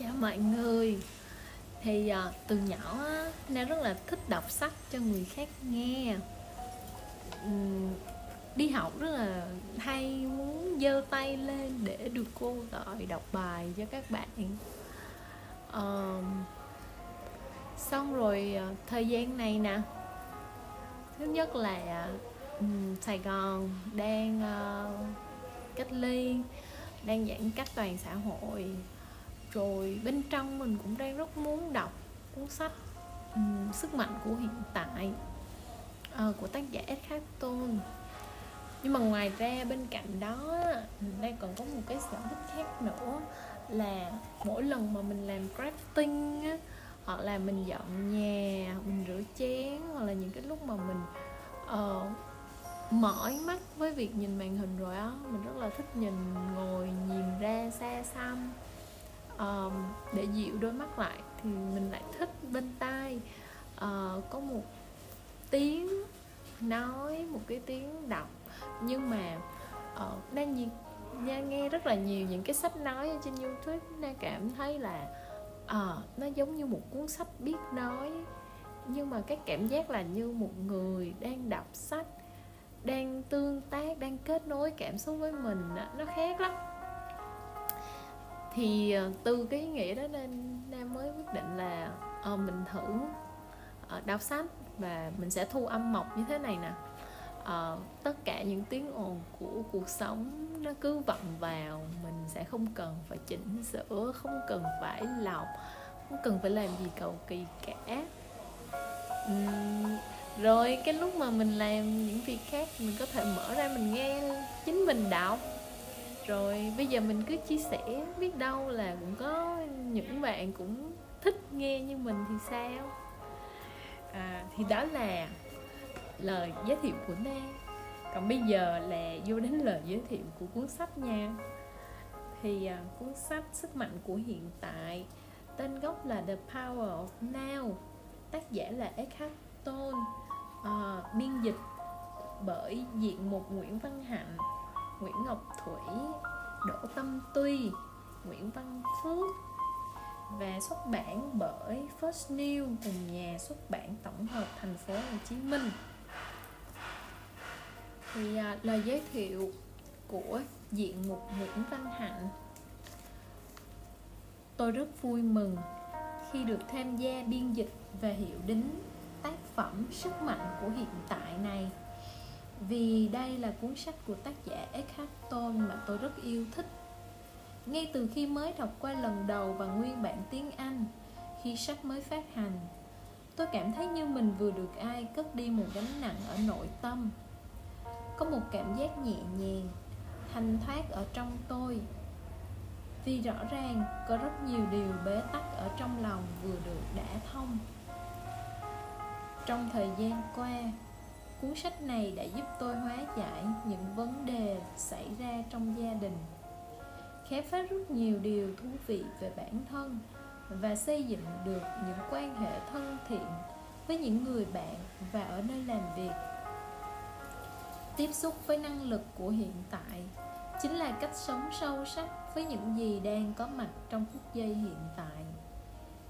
Chào mọi người. Thì à, từ nhỏ á, Na rất là thích đọc sách cho người khác nghe. Đi học rất là hay muốn giơ tay lên để được cô gọi đọc bài cho các bạn. Ờ, Xong rồi ờ, thời gian này nè Thứ nhất là ờ, Sài Gòn đang uh, cách ly đang giãn cách toàn xã hội rồi bên trong mình cũng đang rất muốn đọc cuốn sách um, sức mạnh của hiện tại uh, của tác giả Ed Tolle nhưng mà ngoài ra bên cạnh đó mình đang còn có một cái sở thích khác nữa là mỗi lần mà mình làm crafting á, hoặc là mình dọn nhà mình rửa chén hoặc là những cái lúc mà mình uh, mỏi mắt với việc nhìn màn hình rồi á mình rất là thích nhìn ngồi nhìn ra xa xăm um, để dịu đôi mắt lại thì mình lại thích bên tai. Uh, có một tiếng nói một cái tiếng đọc. Nhưng mà ờ, uh, đang nhìn Nha nghe rất là nhiều những cái sách nói trên youtube Nha cảm thấy là à, nó giống như một cuốn sách biết nói. Nhưng mà cái cảm giác là như một người đang đọc sách đang tương tác đang kết nối cảm xúc với mình nó khác lắm thì ờ, từ cái ý nghĩa đó nên nam mới quyết định là uh, mình thử uh, đọc sách và mình sẽ thu âm mộc như thế này nè. Uh, tất cả những tiếng ồn của cuộc sống nó cứ vọng vào mình sẽ không cần phải chỉnh sửa không cần phải lọc không cần phải làm gì cầu kỳ cả. Uhm, rồi cái lúc mà mình làm những việc khác mình có thể mở ra mình nghe chính mình đọc rồi bây giờ mình cứ chia sẻ biết đâu là cũng có những bạn cũng thích nghe như mình thì sao? À, thì đó là lời giới thiệu của na còn bây giờ là vô đến lời giới thiệu của cuốn sách nha. Thì à, cuốn sách sức mạnh của hiện tại tên gốc là The Power of Now tác giả là Eckhart Tolle. À, biên dịch bởi diện một Nguyễn Văn Hạnh. Nguyễn Ngọc Thủy Đỗ Tâm Tuy Nguyễn Văn Phước. Và xuất bản bởi First New cùng nhà xuất bản tổng hợp thành phố Hồ Chí Minh. Thì à, lời giới thiệu của diện mục Nguyễn Văn Hạnh. Tôi rất vui mừng khi được tham gia biên dịch và hiệu đính tác phẩm sức mạnh của hiện tại này vì đây là cuốn sách của tác giả Eckhart Tolle mà tôi rất yêu thích. Ngay từ khi mới đọc qua lần đầu và nguyên bản tiếng Anh, khi sách mới phát hành, tôi cảm thấy như mình vừa được ai cất đi một gánh nặng ở nội tâm. Có một cảm giác nhẹ nhàng, thanh thoát ở trong tôi. Vì rõ ràng có rất nhiều điều bế tắc ở trong lòng vừa được đã thông. Trong thời gian qua cuốn sách này đã giúp tôi hóa giải những vấn đề xảy ra trong gia đình. Khám phá rất nhiều điều thú vị về bản thân và xây dựng được những quan hệ thân thiện với những người bạn và ở nơi làm việc. Tiếp xúc với năng lực của hiện tại chính là cách sống sâu sắc với những gì đang có mặt trong phút giây hiện tại.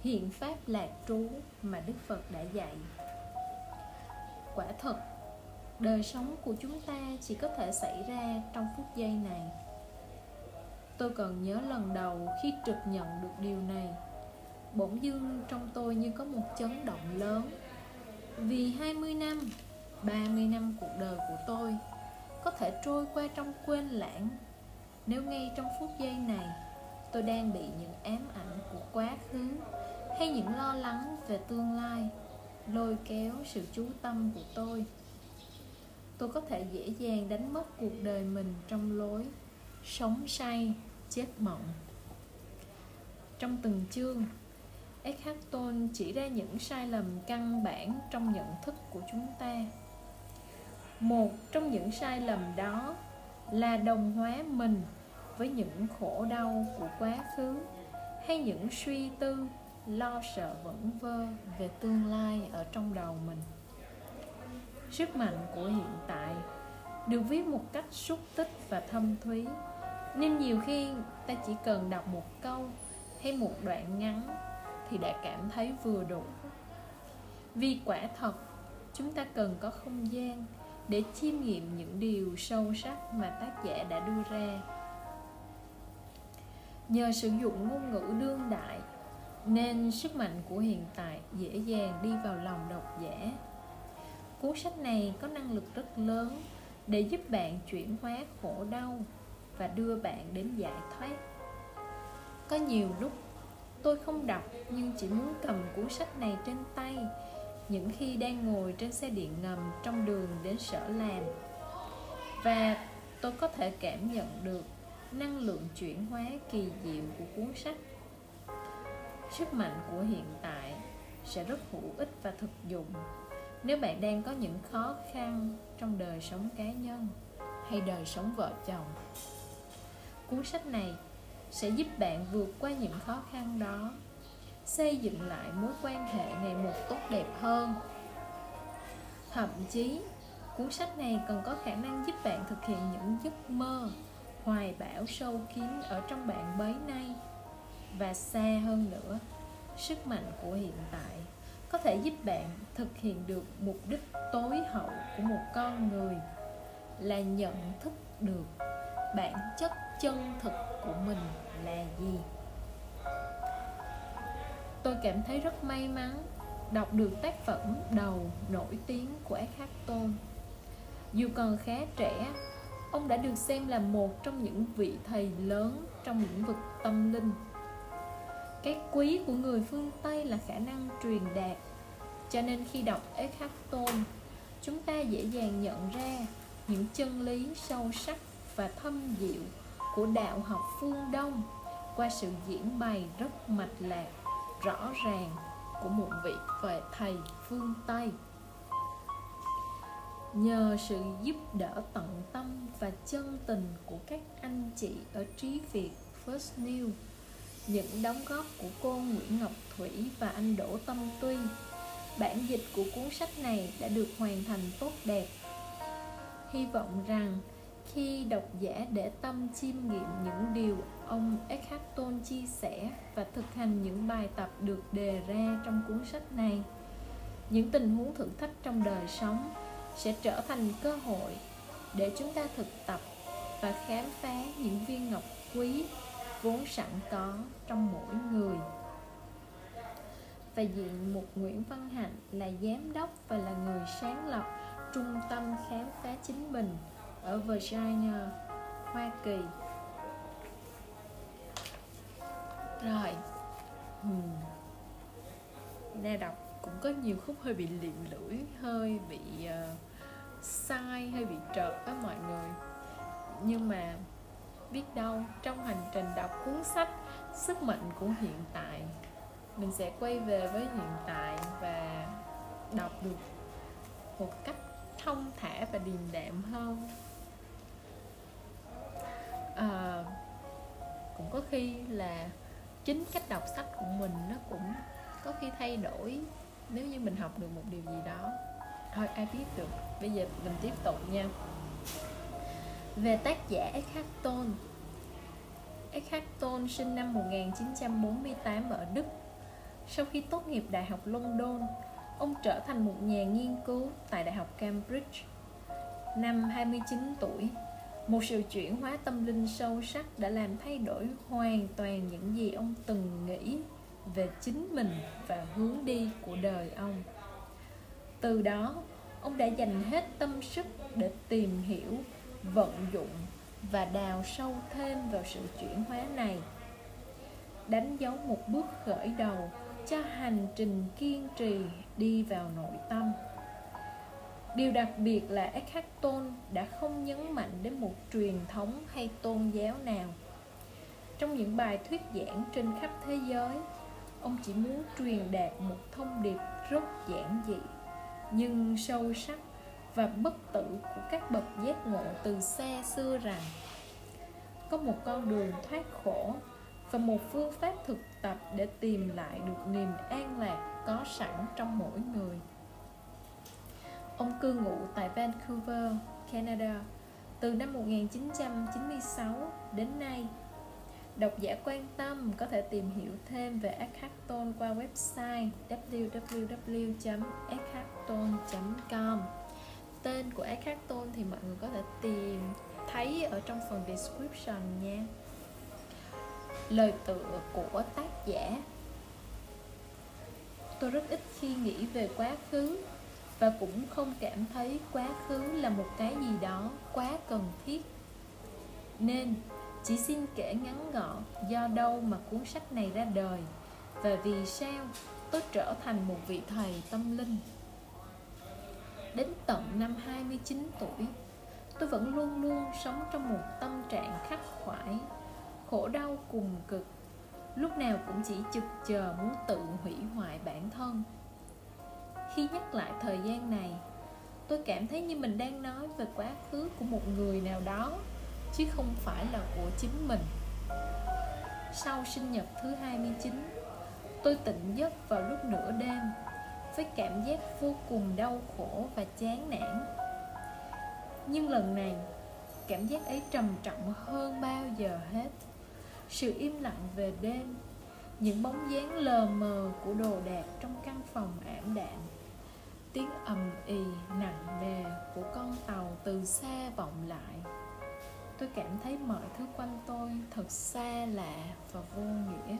Hiện pháp lạc trú mà đức phật đã dạy. Quả thật đời sống của chúng ta chỉ có thể xảy ra trong phút giây này. Tôi còn nhớ lần đầu khi trực nhận được điều này. Bỗng dưng trong tôi như có một chấn động lớn. Vì 20 năm 30 năm cuộc đời của tôi có thể trôi qua trong quên lãng. Nếu ngay trong phút giây này, tôi đang bị những ám ảnh của quá khứ hay những lo lắng về tương lai lôi kéo sự chú tâm của tôi tôi có thể dễ dàng đánh mất cuộc đời mình trong lối sống say, chết mộng. Trong từng chương, Eckhart Tolle chỉ ra những sai lầm căn bản trong nhận thức của chúng ta. Một trong những sai lầm đó là đồng hóa mình với những khổ đau của quá khứ hay những suy tư, lo sợ vẩn vơ về tương lai ở trong đầu mình sức mạnh của hiện tại được viết một cách xúc tích và thâm thúy. Nên nhiều khi ta chỉ cần đọc một câu hay một đoạn ngắn thì đã cảm thấy vừa đủ. Vì quả thật, chúng ta cần có không gian để chiêm nghiệm những điều sâu sắc mà tác giả đã đưa ra. Nhờ sử dụng ngôn ngữ đương đại, nên sức mạnh của hiện tại dễ dàng đi vào lòng độc giả cuốn sách này có năng lực rất lớn để giúp bạn chuyển hóa khổ đau và đưa bạn đến giải thoát. Có nhiều lúc tôi không đọc nhưng chỉ muốn cầm cuốn sách này trên tay những khi đang ngồi trên xe điện ngầm trong đường đến sở làm. Và tôi có thể cảm nhận được năng lượng chuyển hóa kỳ diệu của cuốn sách. Sức mạnh của hiện tại sẽ rất hữu ích và thực dụng nếu bạn đang có những khó khăn trong đời sống cá nhân hay đời sống vợ chồng, cuốn sách này sẽ giúp bạn vượt qua những khó khăn đó, xây dựng lại mối quan hệ ngày một tốt đẹp hơn. Thậm chí, cuốn sách này còn có khả năng giúp bạn thực hiện những giấc mơ hoài bão sâu kín ở trong bạn bấy nay và xa hơn nữa, sức mạnh của hiện tại có thể giúp bạn thực hiện được mục đích tối hậu của một con người là nhận thức được bản chất chân thực của mình là gì tôi cảm thấy rất may mắn đọc được tác phẩm đầu nổi tiếng của Eckhart Tolle. Dù còn khá trẻ, ông đã được xem là một trong những vị thầy lớn trong lĩnh vực tâm linh. Cái quý của người phương Tây là khả năng truyền đạt, cho nên khi đọc Eckhart Tolle, chúng ta dễ dàng nhận ra những chân lý sâu sắc và thâm diệu của đạo học phương Đông qua sự diễn bày rất mạch lạc rõ ràng của một vị thầy phương Tây. Nhờ sự giúp đỡ tận tâm và chân tình của các anh chị ở Trí Việt First New những đóng góp của cô Nguyễn Ngọc Thủy và anh Đỗ Tâm Tuy. Bản dịch của cuốn sách này đã được hoàn thành tốt đẹp. Hy vọng rằng khi độc giả để tâm chiêm nghiệm những điều ông Eckhart Tolle chia sẻ và thực hành những bài tập được đề ra trong cuốn sách này, những tình huống thử thách trong đời sống sẽ trở thành cơ hội để chúng ta thực tập và khám phá những viên ngọc quý vốn sẵn có trong mỗi người và diện một Nguyễn Văn Hạnh là giám đốc và là người sáng lập trung tâm khám phá chính mình ở Virginia, Hoa Kỳ. Rồi, hmm. Na đọc cũng có nhiều khúc hơi bị liệm lưỡi, hơi bị uh, sai, hơi bị trợt á mọi người. Nhưng mà biết đâu trong hành trình đọc cuốn sách Sức mạnh của hiện tại. Mình sẽ quay về với hiện tại và đọc được một cách thông thả và điềm đạm hơn. À, cũng có khi là chính cách đọc sách của mình nó cũng có khi thay đổi nếu như mình học được một điều gì đó. Thôi ai biết được bây giờ mình tiếp tục nha về tác giả Eckhart Tolle. Eckhart Tolle sinh năm 1948 ở Đức. Sau khi tốt nghiệp Đại học London, ông trở thành một nhà nghiên cứu tại Đại học Cambridge. Năm 29 tuổi, một sự chuyển hóa tâm linh sâu sắc đã làm thay đổi hoàn toàn những gì ông từng nghĩ về chính mình và hướng đi của đời ông. Từ đó, ông đã dành hết tâm sức để tìm hiểu vận dụng và đào sâu thêm vào sự chuyển hóa này đánh dấu một bước khởi đầu cho hành trình kiên trì đi vào nội tâm Điều đặc biệt là Eckhart Tolle đã không nhấn mạnh đến một truyền thống hay tôn giáo nào. Trong những bài thuyết giảng trên khắp thế giới, ông chỉ muốn truyền đạt một thông điệp rất giản dị, nhưng sâu sắc và bất tử của các bậc giác ngộ từ xa xưa rằng có một con đường thoát khổ và một phương pháp thực tập để tìm lại được niềm an lạc có sẵn trong mỗi người. Ông cư ngụ tại Vancouver, Canada từ năm 1996 đến nay. Độc giả quan tâm có thể tìm hiểu thêm về Eckhart Tolle qua website www.eckharttolle.com Tên của Eckhart Tolle thì mọi người có thể tìm, thấy ở trong phần description nha. Lời tựa của tác giả. Tôi rất ít khi nghĩ về quá khứ và cũng không cảm thấy quá khứ là một cái gì đó quá cần thiết. Nên, chỉ xin kể ngắn gọn do đâu mà cuốn sách này ra đời và vì sao tôi trở thành một vị thầy tâm linh. Đến tận năm 29 tuổi, tôi vẫn luôn luôn sống trong một tâm trạng khắc khoải, khổ đau cùng cực, lúc nào cũng chỉ chực chờ muốn tự hủy hoại bản thân. Khi nhắc lại thời gian này, tôi cảm thấy như mình đang nói về quá khứ của một người nào đó chứ không phải là của chính mình. Sau sinh nhật thứ 29 tôi tỉnh giấc vào lúc nửa đêm với cảm giác vô cùng đau khổ và chán nản. Nhưng lần này, cảm giác ấy trầm trọng hơn bao giờ hết. Sự im lặng về đêm, những bóng dáng lờ mờ của đồ đạc trong căn phòng ảm đạm, tiếng ầm ì nặng nề của con tàu từ xa vọng lại. Tôi cảm thấy mọi thứ quanh tôi thật xa lạ và vô nghĩa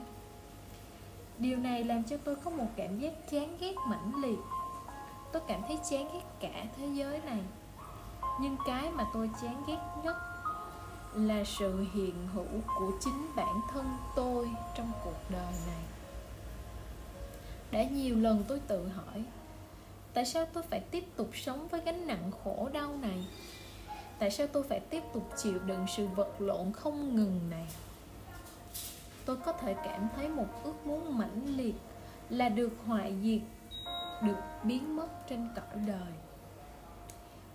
điều này làm cho tôi có một cảm giác chán ghét mãnh liệt. Tôi cảm thấy chán ghét cả thế giới này. Nhưng cái mà tôi chán ghét nhất là sự hiện hữu của chính bản thân tôi trong cuộc đời này. Đã nhiều lần tôi tự hỏi, tại sao tôi phải tiếp tục sống với gánh nặng khổ đau này? Tại sao tôi phải tiếp tục chịu đựng sự vật lộn không ngừng này? Tôi có thể cảm thấy một ước muốn mãnh liệt là được hoại diệt, được biến mất trên cõi đời.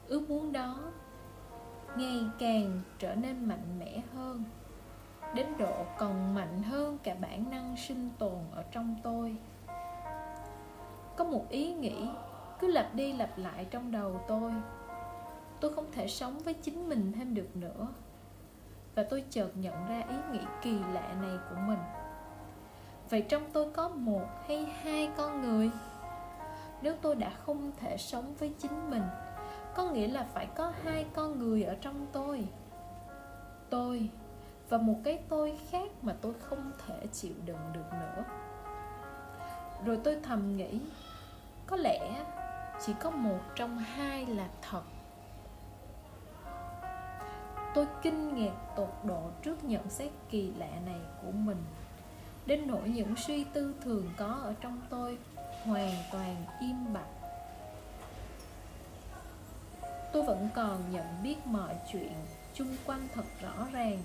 Ước muốn đó ngày càng trở nên mạnh mẽ hơn, đến độ còn mạnh hơn cả bản năng sinh tồn ở trong tôi. Có một ý nghĩ cứ lặp đi lặp lại trong đầu tôi. Tôi không thể sống với chính mình thêm được nữa và tôi chợt nhận ra ý nghĩ kỳ lạ này của mình. Vậy trong tôi có một hay hai con người? Nếu tôi đã không thể sống với chính mình, có nghĩa là phải có hai con người ở trong tôi. Tôi và một cái tôi khác mà tôi không thể chịu đựng được nữa. Rồi tôi thầm nghĩ, có lẽ chỉ có một trong hai là thật tôi kinh ngạc tột độ trước nhận xét kỳ lạ này của mình. Đến nỗi những suy tư thường có ở trong tôi hoàn toàn im bặt. Tôi vẫn còn nhận biết mọi chuyện chung quanh thật rõ ràng,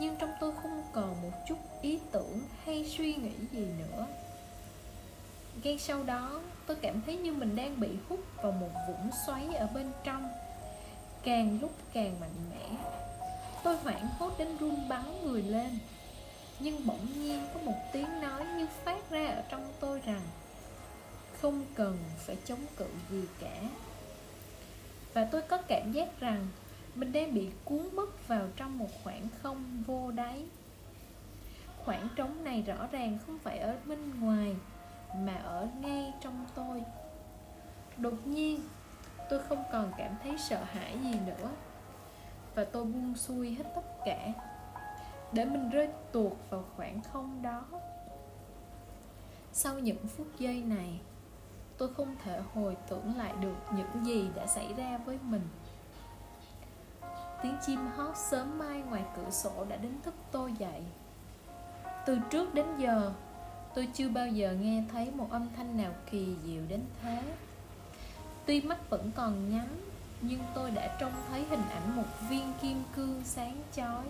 nhưng trong tôi không còn một chút ý tưởng hay suy nghĩ gì nữa. Ngay sau đó, tôi cảm thấy như mình đang bị hút vào một vũng xoáy ở bên trong càng lúc càng mạnh mẽ, tôi hoảng hốt đến run bắn người lên. Nhưng bỗng nhiên có một tiếng nói như phát ra ở trong tôi rằng, không cần phải chống cự gì cả. Và tôi có cảm giác rằng mình đang bị cuốn mất vào trong một khoảng không vô đáy. Khoảng trống này rõ ràng không phải ở bên ngoài, mà ở ngay trong tôi. Đột nhiên tôi không còn cảm thấy sợ hãi gì nữa. Và tôi buông xuôi hết tất cả, để mình rơi tuột vào khoảng không đó. Sau những phút giây này, tôi không thể hồi tưởng lại được những gì đã xảy ra với mình. Tiếng chim hót sớm mai ngoài cửa sổ đã đánh thức tôi dậy. Từ trước đến giờ, tôi chưa bao giờ nghe thấy một âm thanh nào kỳ diệu đến thế. Tuy mắt vẫn còn nhắm, Nhưng tôi đã trông thấy hình ảnh một viên kim cương sáng chói.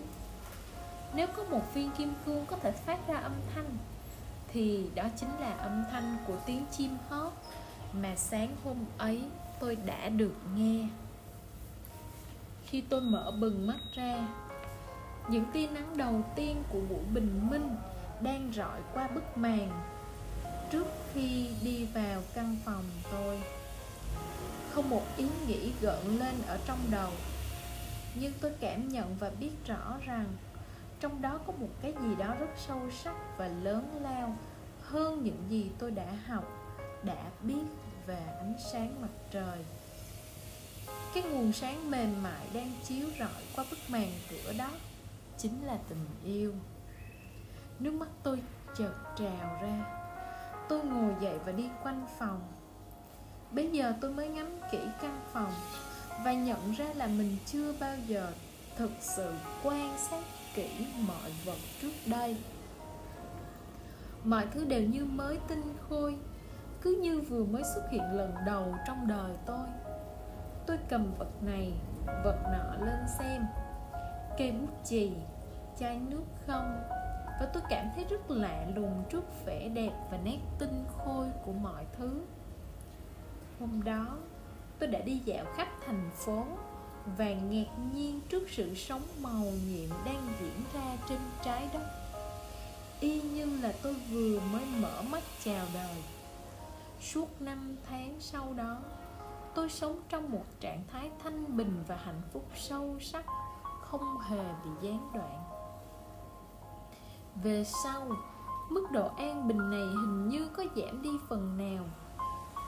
Nếu có một viên kim cương có thể phát ra âm thanh, Thì đó chính là âm thanh của tiếng chim hót Mà sáng hôm ấy tôi đã được nghe. Khi tôi mở bừng mắt ra, Những tia nắng đầu tiên của buổi bình minh Đang rọi qua bức màn Trước khi đi vào căn phòng tôi không một ý nghĩ gợn lên ở trong đầu. Nhưng tôi cảm nhận và biết rõ rằng trong đó có một cái gì đó rất sâu sắc và lớn lao hơn những gì tôi đã học, đã biết về ánh sáng mặt trời. Cái nguồn sáng mềm mại đang chiếu rọi qua bức màn cửa đó chính là tình yêu. Nước mắt tôi chợt trào ra. Tôi ngồi dậy và đi quanh phòng bây giờ tôi mới ngắm kỹ căn phòng và nhận ra là mình chưa bao giờ thực sự quan sát kỹ mọi vật trước đây. Mọi thứ đều như mới tinh khôi, cứ như vừa mới xuất hiện lần đầu trong đời tôi. Tôi cầm vật này, vật nọ lên xem, cây bút chì, chai nước không, và tôi cảm thấy rất lạ lùng trước vẻ đẹp và nét tinh khôi của mọi thứ hôm đó, tôi đã đi dạo khắp thành phố và ngạc nhiên trước sự sống màu nhiệm đang diễn ra trên trái đất. Y như là tôi vừa mới mở mắt chào đời. Suốt năm tháng sau đó, tôi sống trong một trạng thái thanh bình và hạnh phúc sâu sắc, không hề bị gián đoạn. Về sau, mức độ an bình này hình như có giảm đi phần nào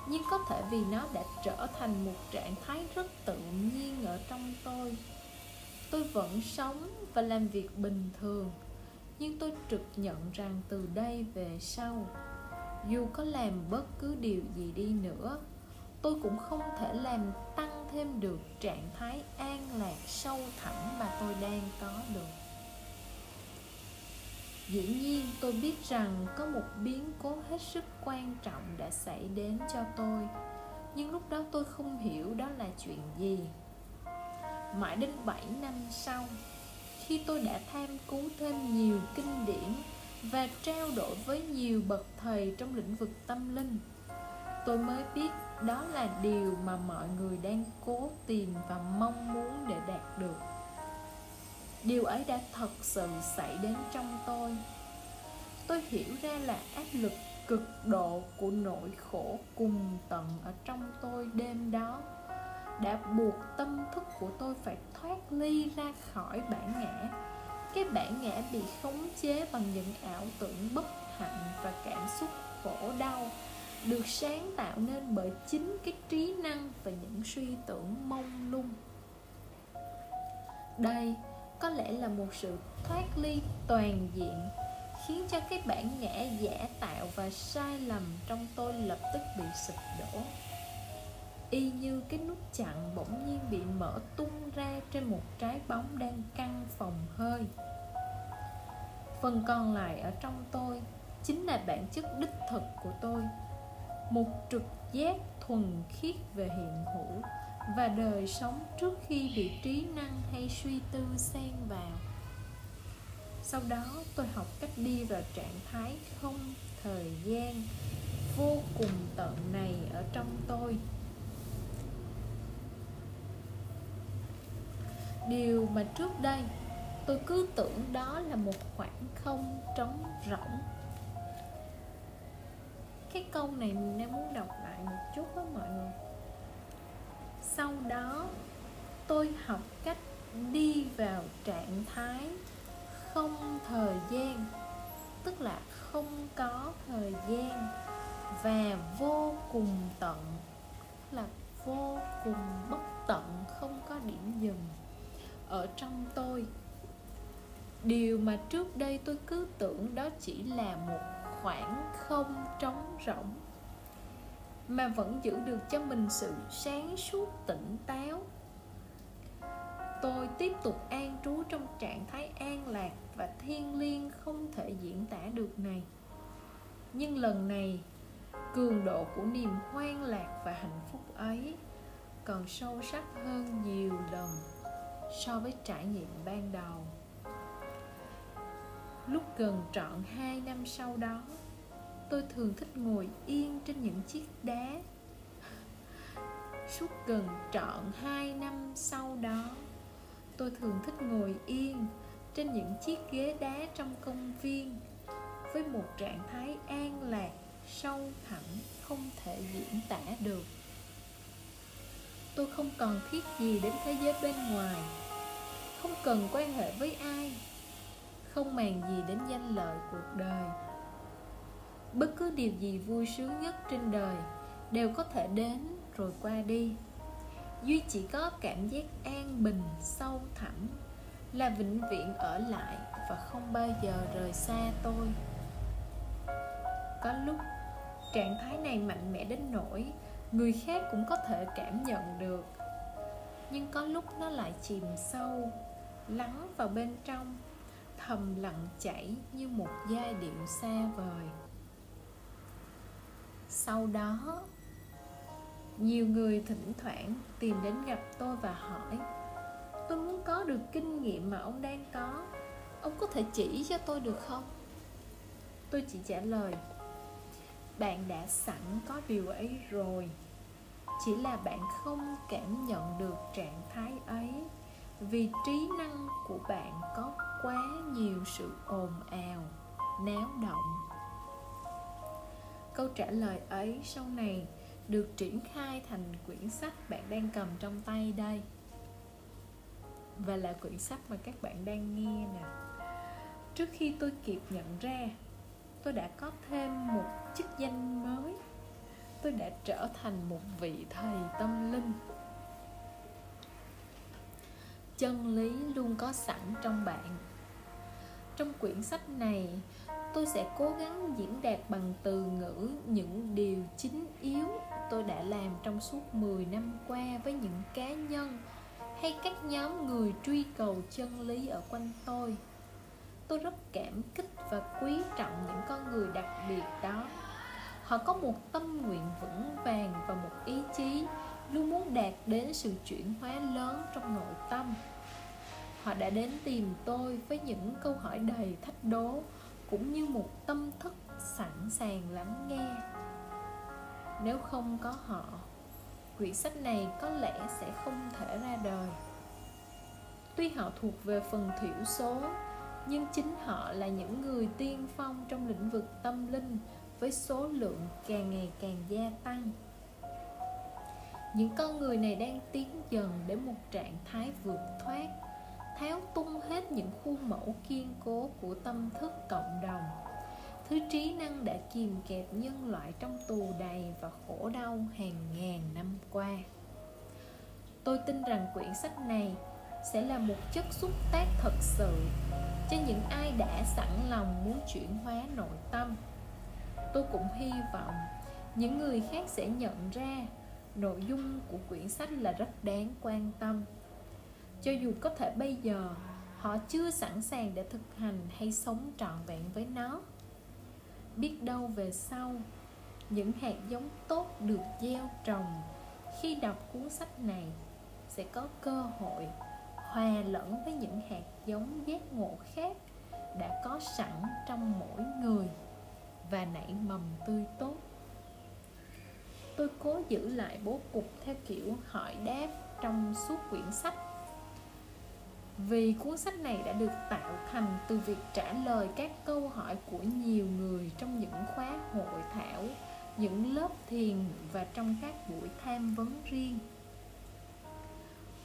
nhưng có thể vì nó đã trở thành một trạng thái rất tự nhiên ở trong tôi. Tôi vẫn sống và làm việc bình thường, nhưng tôi trực nhận rằng từ đây về sau, dù có làm bất cứ điều gì đi nữa, tôi cũng không thể làm tăng thêm được trạng thái an lạc sâu thẳm mà tôi đang có được dĩ nhiên, tôi biết rằng có một biến cố hết sức quan trọng đã xảy đến cho tôi. Nhưng lúc đó tôi không hiểu đó là chuyện gì. Mãi đến 7 năm sau, khi tôi đã tham cứu thêm nhiều kinh điển và trao đổi với nhiều bậc thầy trong lĩnh vực tâm linh, tôi mới biết đó là điều mà mọi người đang cố tìm và mong muốn để đạt được điều ấy đã thật sự xảy đến trong tôi. Tôi hiểu ra là áp lực cực độ của nỗi khổ cùng tận ở trong tôi đêm đó. Đã buộc tâm thức của tôi phải thoát ly ra khỏi bản ngã. Cái bản ngã bị khống chế bằng những ảo tưởng bất hạnh và cảm xúc khổ đau được sáng tạo nên bởi chính cái trí năng và những suy tưởng mông lung. Đây có lẽ là một sự thoát ly toàn diện, khiến cho cái bản ngã giả tạo và sai lầm trong tôi lập tức bị sụp đổ. Y như cái nút chặn bỗng nhiên bị mở tung ra trên một trái bóng đang căng phòng hơi. Phần còn lại ở trong tôi chính là bản chất đích thực của tôi. Một trực giác thuần khiết về hiện hữu và đời sống trước khi bị trí năng hay suy tư xen vào. Sau đó, tôi học cách đi vào trạng thái không thời gian vô cùng tận này ở trong tôi. Điều mà trước đây tôi cứ tưởng đó là một khoảng không trống rỗng. Cái câu này mình đang muốn đọc lại một chút đó mọi người sau đó tôi học cách đi vào trạng thái không thời gian, tức là không có thời gian và vô cùng tận là vô cùng bất tận, không có điểm dừng ở trong tôi. Điều mà trước đây tôi cứ tưởng đó chỉ là một khoảng không trống rỗng mà vẫn giữ được cho mình sự sáng suốt, tỉnh táo. Tôi tiếp tục an trú trong trạng thái an lạc và thiên liêng không thể diễn tả được này. Nhưng lần này, cường độ của niềm hoang lạc và hạnh phúc ấy còn sâu sắc hơn nhiều lần so với trải nghiệm ban đầu. Lúc gần trọn hai năm sau đó tôi thường thích ngồi yên trên những chiếc đá. Suốt gần trọn hai năm sau đó, tôi thường thích ngồi yên trên những chiếc ghế đá trong công viên với một trạng thái an lạc, sâu thẳm, không thể diễn tả được. Tôi không còn thiết gì đến thế giới bên ngoài, không cần quan hệ với ai, không màng gì đến danh lợi cuộc đời bất cứ điều gì vui sướng nhất trên đời đều có thể đến rồi qua đi. Duy chỉ có cảm giác an bình, sâu thẳm là vĩnh viễn ở lại và không bao giờ rời xa tôi. Có lúc, trạng thái này mạnh mẽ đến nỗi người khác cũng có thể cảm nhận được. Nhưng có lúc nó lại chìm sâu, lắng vào bên trong, thầm lặng chảy như một giai điệu xa vời sau đó, nhiều người thỉnh thoảng tìm đến gặp tôi và hỏi, tôi muốn có được kinh nghiệm mà ông đang có, ông có thể chỉ cho tôi được không? Tôi chỉ trả lời, bạn đã sẵn có điều ấy rồi. Chỉ là bạn không cảm nhận được trạng thái ấy, vì trí năng của bạn có quá nhiều sự ồn ào, náo động câu trả lời ấy sau này được triển khai thành quyển sách bạn đang cầm trong tay đây. Và là quyển sách mà các bạn đang nghe nè. Trước khi tôi kịp nhận ra, tôi đã có thêm một chức danh mới. Tôi đã trở thành một vị thầy tâm linh. Chân lý luôn có sẵn trong bạn. Trong quyển sách này tôi sẽ cố gắng diễn đạt bằng từ ngữ những điều chính yếu tôi đã làm trong suốt 10 năm qua với những cá nhân hay các nhóm người truy cầu chân lý ở quanh tôi. Tôi rất cảm kích và quý trọng những con người đặc biệt đó. Họ có một tâm nguyện vững vàng và một ý chí luôn muốn đạt đến sự chuyển hóa lớn trong nội tâm. Họ đã đến tìm tôi với những câu hỏi đầy thách đố cũng như một tâm thức sẵn sàng lắng nghe. Nếu không có họ, quyển sách này có lẽ sẽ không thể ra đời. Tuy họ thuộc về phần thiểu số, nhưng chính họ là những người tiên phong trong lĩnh vực tâm linh với số lượng càng ngày càng gia tăng. Những con người này đang tiến dần đến một trạng thái vượt thoát tháo tung hết những khuôn mẫu kiên cố của tâm thức cộng đồng. Thứ trí năng đã kìm kẹp nhân loại trong tù đầy và khổ đau hàng ngàn năm qua. Tôi tin rằng quyển sách này sẽ là một chất xúc tác thật sự cho những ai đã sẵn lòng muốn chuyển hóa nội tâm. Tôi cũng hy vọng những người khác sẽ nhận ra nội dung của quyển sách là rất đáng quan tâm cho dù có thể bây giờ, họ chưa sẵn sàng để thực hành hay sống trọn vẹn với nó. Biết đâu về sau, những hạt giống tốt được gieo trồng khi đọc cuốn sách này sẽ có cơ hội hòa lẫn với những hạt giống giác ngộ khác đã có sẵn trong mỗi người và nảy mầm tươi tốt. Tôi cố giữ lại bố cục theo kiểu hỏi đáp trong suốt quyển sách vì cuốn sách này đã được tạo thành từ việc trả lời các câu hỏi của nhiều người trong những khóa hội thảo, những lớp thiền và trong các buổi tham vấn riêng.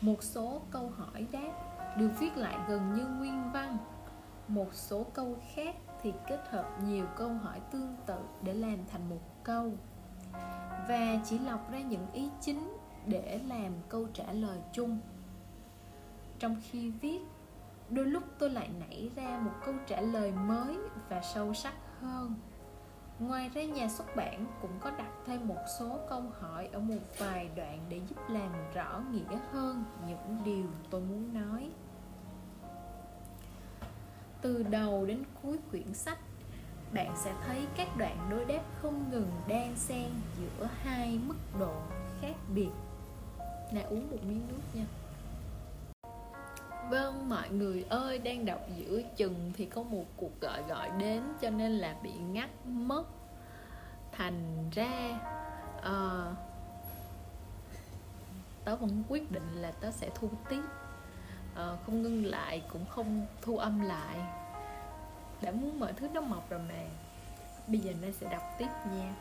Một số câu hỏi đáp được viết lại gần như nguyên văn, một số câu khác thì kết hợp nhiều câu hỏi tương tự để làm thành một câu. Và chỉ lọc ra những ý chính để làm câu trả lời chung trong khi viết, đôi lúc tôi lại nảy ra một câu trả lời mới và sâu sắc hơn. Ngoài ra, nhà xuất bản cũng có đặt thêm một số câu hỏi ở một vài đoạn để giúp làm rõ nghĩa hơn những điều tôi muốn nói. Từ đầu đến cuối quyển sách, bạn sẽ thấy các đoạn đối đáp không ngừng đan xen giữa hai mức độ khác biệt. Nè uống một miếng nước nha. Vâng, mọi người ơi, đang đọc giữa chừng thì có một cuộc gọi gọi đến cho nên là bị ngắt mất. Thành ra uh, tớ vẫn quyết định là tớ sẽ thu tiếp. Uh, không ngưng lại cũng không thu âm lại. Đã muốn mọi thứ nó mọc rồi mà. Bây giờ nó sẽ đọc tiếp nha.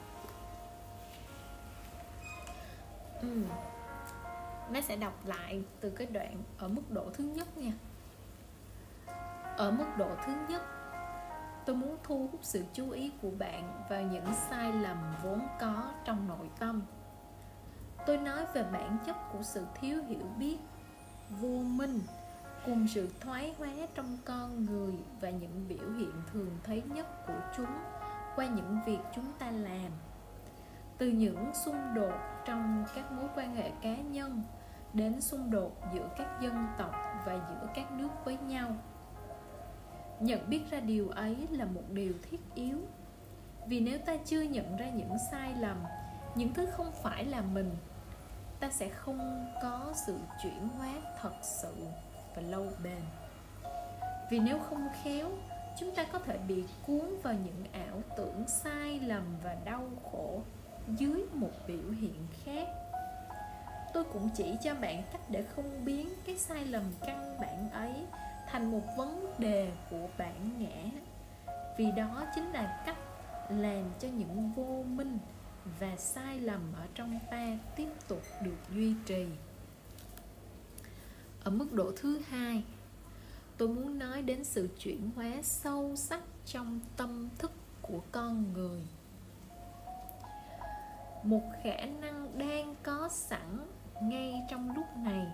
Ừ nó sẽ đọc lại từ cái đoạn ở mức độ thứ nhất nha. Ở mức độ thứ nhất, tôi muốn thu hút sự chú ý của bạn vào những sai lầm vốn có trong nội tâm. Tôi nói về bản chất của sự thiếu hiểu biết, vô minh, cùng sự thoái hóa trong con người và những biểu hiện thường thấy nhất của chúng qua những việc chúng ta làm. Từ những xung đột trong các mối quan hệ cá nhân đến xung đột giữa các dân tộc và giữa các nước với nhau. Nhận biết ra điều ấy là một điều thiết yếu. Vì nếu ta chưa nhận ra những sai lầm, những thứ không phải là mình, ta sẽ không có sự chuyển hóa thật sự và lâu bền. Vì nếu không khéo, chúng ta có thể bị cuốn vào những ảo tưởng sai lầm và đau khổ dưới một biểu hiện khác tôi cũng chỉ cho bạn cách để không biến cái sai lầm căn bản ấy thành một vấn đề của bản ngã. Vì đó chính là cách làm cho những vô minh và sai lầm ở trong ta tiếp tục được duy trì. Ở mức độ thứ hai, tôi muốn nói đến sự chuyển hóa sâu sắc trong tâm thức của con người. Một khả năng đang có sẵn ngay trong lúc này,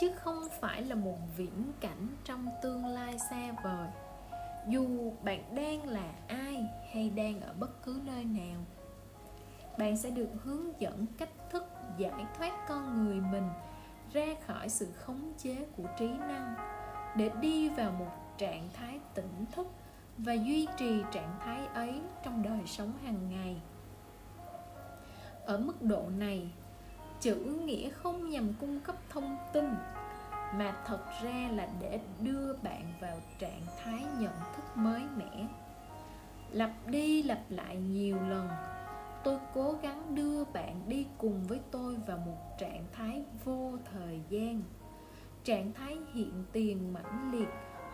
chứ không phải là một viễn cảnh trong tương lai xa vời. Dù bạn đang là ai hay đang ở bất cứ nơi nào, bạn sẽ được hướng dẫn cách thức giải thoát con người mình ra khỏi sự khống chế của trí năng để đi vào một trạng thái tỉnh thức và duy trì trạng thái ấy trong đời sống hàng ngày. Ở mức độ này chữ nghĩa không nhằm cung cấp thông tin, mà thật ra là để đưa bạn vào trạng thái nhận thức mới mẻ. Lặp đi lặp lại nhiều lần, tôi cố gắng đưa bạn đi cùng với tôi vào một trạng thái vô thời gian, trạng thái hiện tiền mãnh liệt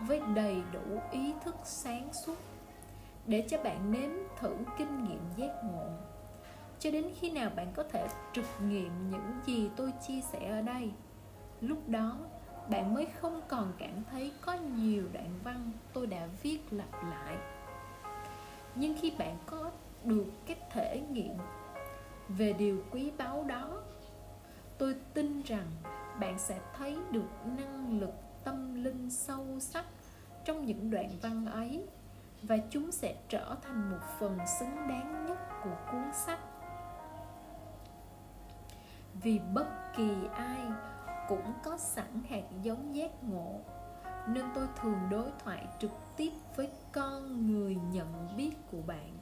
với đầy đủ ý thức sáng suốt, để cho bạn nếm thử kinh nghiệm giác ngộ cho đến khi nào bạn có thể trực nghiệm những gì tôi chia sẻ ở đây? Lúc đó, bạn mới không còn cảm thấy có nhiều đoạn văn tôi đã viết lặp lại. Nhưng khi bạn có được cái thể nghiệm về điều quý báu đó, tôi tin rằng bạn sẽ thấy được năng lực tâm linh sâu sắc trong những đoạn văn ấy và chúng sẽ trở thành một phần xứng đáng nhất của cuốn sách vì bất kỳ ai cũng có sẵn hạt giống giác ngộ. Nên tôi thường đối thoại trực tiếp với con người nhận biết của bạn.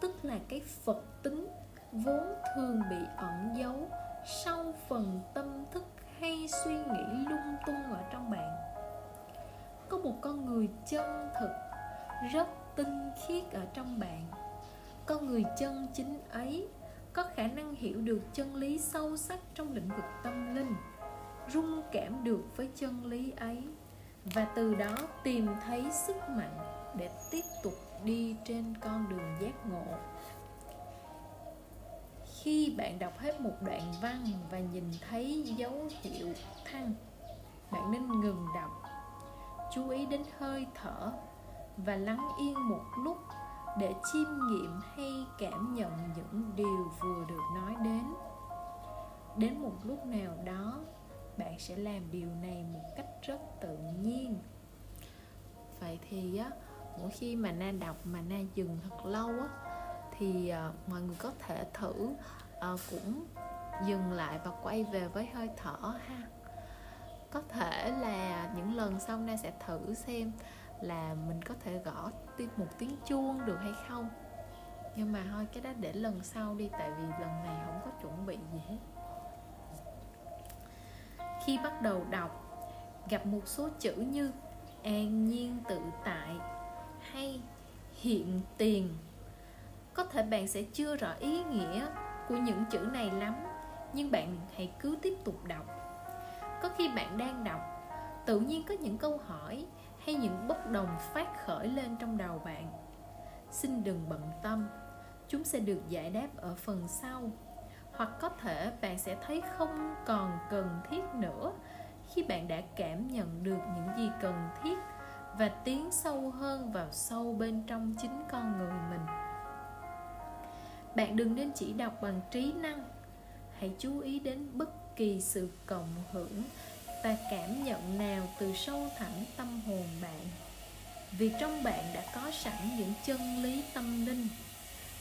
Tức là cái phật tính vốn thường bị ẩn giấu sau phần tâm thức hay suy nghĩ lung tung ở trong bạn. Có một con người chân thực, rất tinh khiết ở trong bạn. Con người chân chính ấy có khả năng hiểu được chân lý sâu sắc trong lĩnh vực tâm linh, rung cảm được với chân lý ấy, và từ đó tìm thấy sức mạnh để tiếp tục đi trên con đường giác ngộ. Khi bạn đọc hết một đoạn văn và nhìn thấy dấu hiệu thăng, bạn nên ngừng đọc, chú ý đến hơi thở và lắng yên một lúc để chiêm nghiệm hay cảm nhận những điều vừa được nói đến. Đến một lúc nào đó, bạn sẽ làm điều này một cách rất tự nhiên. Vậy thì á, mỗi khi mà na đọc, mà na dừng thật lâu á, thì ờ, mọi người có thể thử ờ, cũng dừng lại và quay về với hơi thở ha. Có thể là những lần sau na sẽ thử xem là mình có thể gõ một tiếng chuông được hay không. Nhưng mà thôi, cái đó để lần sau đi, tại vì lần này không có chuẩn bị gì hết. Khi bắt đầu đọc, gặp một số chữ như an nhiên, tự tại hay hiện tiền, có thể bạn sẽ chưa rõ ý nghĩa của những chữ này lắm, nhưng bạn hãy cứ tiếp tục đọc. Có khi bạn đang đọc, tự nhiên có những câu hỏi hay những bất đồng phát khởi lên trong đầu bạn. Xin đừng bận tâm, chúng sẽ được giải đáp ở phần sau. Hoặc có thể bạn sẽ thấy không còn cần thiết nữa khi bạn đã cảm nhận được những gì cần thiết và tiến sâu hơn vào sâu bên trong chính con người mình. Bạn đừng nên chỉ đọc bằng trí năng. Hãy chú ý đến bất kỳ sự cộng hưởng và cảm nhận nào từ sâu thẳm tâm hồn bạn? Vì trong bạn đã có sẵn những chân lý tâm linh.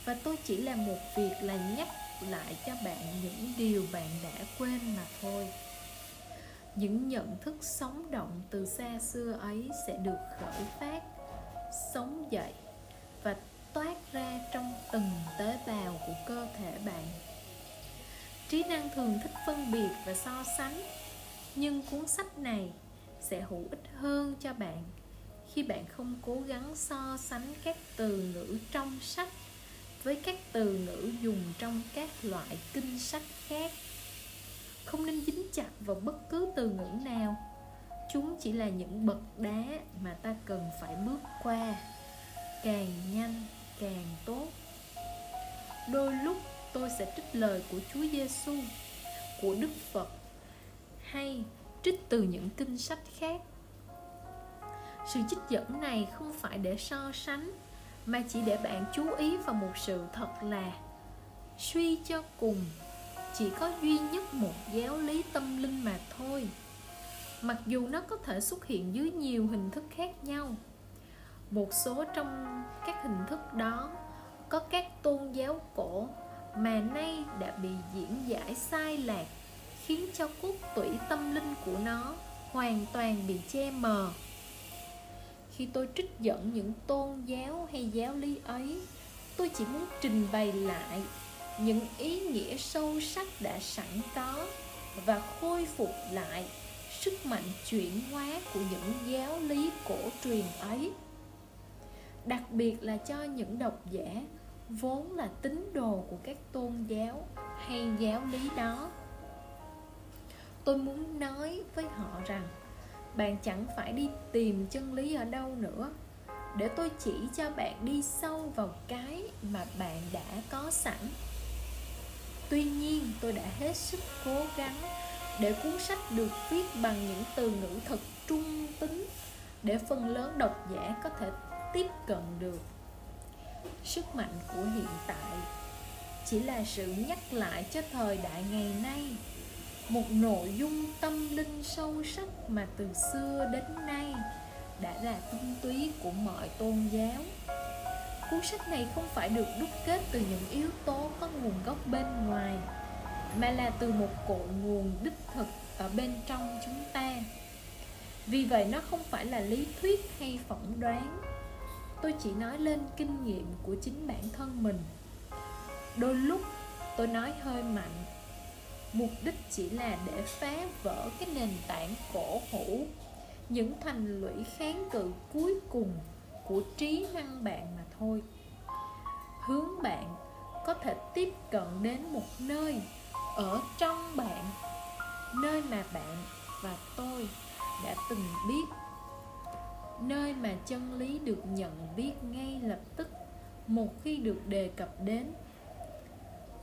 Và tôi chỉ làm một việc là nhắc lại cho bạn những điều bạn đã quên mà thôi. Những nhận thức sống động từ xa xưa ấy sẽ được khởi phát, sống dậy và toát ra trong từng tế bào của cơ thể bạn. Trí năng thường thích phân biệt và so sánh nhưng cuốn sách này sẽ hữu ích hơn cho bạn khi bạn không cố gắng so sánh các từ ngữ trong sách với các từ ngữ dùng trong các loại kinh sách khác. Không nên dính chặt vào bất cứ từ ngữ nào. Chúng chỉ là những bậc đá mà ta cần phải bước qua. Càng nhanh càng tốt. Đôi lúc tôi sẽ trích lời của Chúa Giêsu, của Đức Phật hay trích từ những kinh sách khác. Sự trích dẫn này không phải để so sánh, mà chỉ để bạn chú ý vào một sự thật là suy cho cùng chỉ có duy nhất một giáo lý tâm linh mà thôi mặc dù nó có thể xuất hiện dưới nhiều hình thức khác nhau, một số trong các hình thức đó có các tôn giáo cổ mà nay đã bị diễn giải sai lạc khiến cho cốt tủy tâm linh của nó hoàn toàn bị che mờ. Khi tôi trích dẫn những tôn giáo hay giáo lý ấy, tôi chỉ muốn trình bày lại những ý nghĩa sâu sắc đã sẵn có và khôi phục lại sức mạnh chuyển hóa của những giáo lý cổ truyền ấy. Đặc biệt là cho những độc giả vốn là tín đồ của các tôn giáo hay giáo lý đó tôi muốn nói với họ rằng, bạn chẳng phải đi tìm chân lý ở đâu nữa. Để tôi chỉ cho bạn đi sâu vào cái mà bạn đã có sẵn. Tuy nhiên, tôi đã hết sức cố gắng để cuốn sách được viết bằng những từ ngữ thật trung tính để phần lớn độc giả có thể tiếp cận được. Sức mạnh của hiện tại chỉ là sự nhắc lại cho thời đại ngày nay một nội dung tâm linh sâu sắc mà từ xưa đến nay đã là tinh túy của mọi tôn giáo. Cuốn sách này không phải được đúc kết từ những yếu tố có nguồn gốc bên ngoài, mà là từ một cội nguồn đích thực ở bên trong chúng ta. Vì vậy nó không phải là lý thuyết hay phỏng đoán. Tôi chỉ nói lên kinh nghiệm của chính bản thân mình. Đôi lúc tôi nói hơi mạnh mục đích chỉ là để phá vỡ cái nền tảng cổ hủ, những thành lũy kháng cự cuối cùng của trí năng bạn mà thôi. Hướng bạn có thể tiếp cận đến một nơi ở trong bạn, nơi mà bạn và tôi đã từng biết. Nơi mà chân lý được nhận biết ngay lập tức một khi được đề cập đến.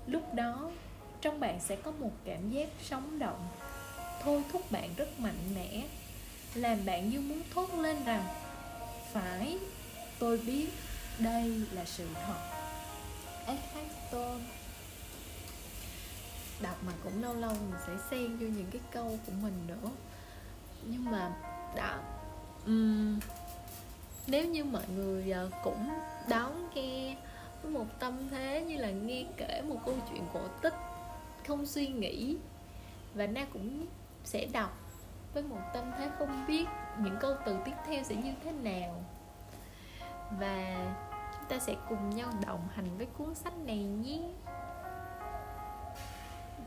Lúc đó trong bạn sẽ có một cảm giác sống động. Thôi thúc bạn rất mạnh mẽ làm bạn như muốn thốt lên rằng phải tôi biết đây là sự thật. Eckhart Tolle đọc mà cũng lâu lâu mình sẽ xen vô những cái câu của mình nữa. Nhưng mà đã um, nếu như mọi người ờ, cũng đón nghe với một tâm thế như là nghe kể một câu chuyện cổ tích không suy nghĩ. Và na cũng sẽ đọc với một tâm thế không biết những câu từ tiếp theo sẽ như thế nào. Và chúng ta sẽ cùng nhau đồng hành với cuốn sách này nhé.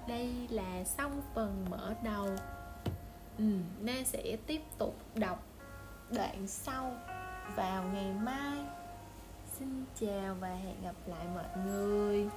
Đây là xong phần mở đầu. Ừ, na sẽ tiếp tục đọc đoạn sau vào ngày mai. Xin chào và hẹn gặp lại mọi người.